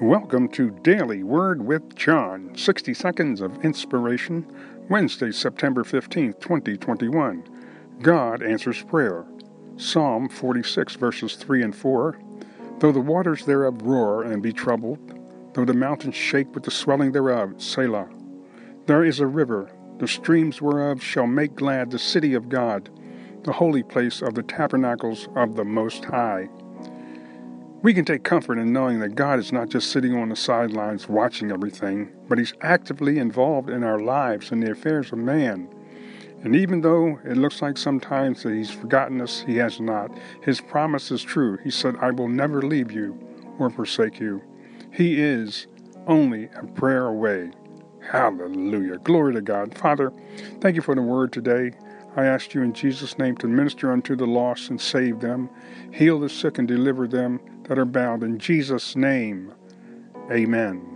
Welcome to Daily Word with John, 60 seconds of inspiration, Wednesday, September 15th, 2021. God answers prayer. Psalm 46, verses 3 and 4. Though the waters thereof roar and be troubled, though the mountains shake with the swelling thereof, Selah. There is a river, the streams whereof shall make glad the city of God, the holy place of the tabernacles of the Most High. We can take comfort in knowing that God is not just sitting on the sidelines watching everything, but He's actively involved in our lives and the affairs of man. And even though it looks like sometimes that He's forgotten us, He has not. His promise is true. He said, I will never leave you or forsake you. He is only a prayer away. Hallelujah. Glory to God. Father, thank you for the word today. I ask you in Jesus' name to minister unto the lost and save them, heal the sick and deliver them that are bound. In Jesus' name, amen.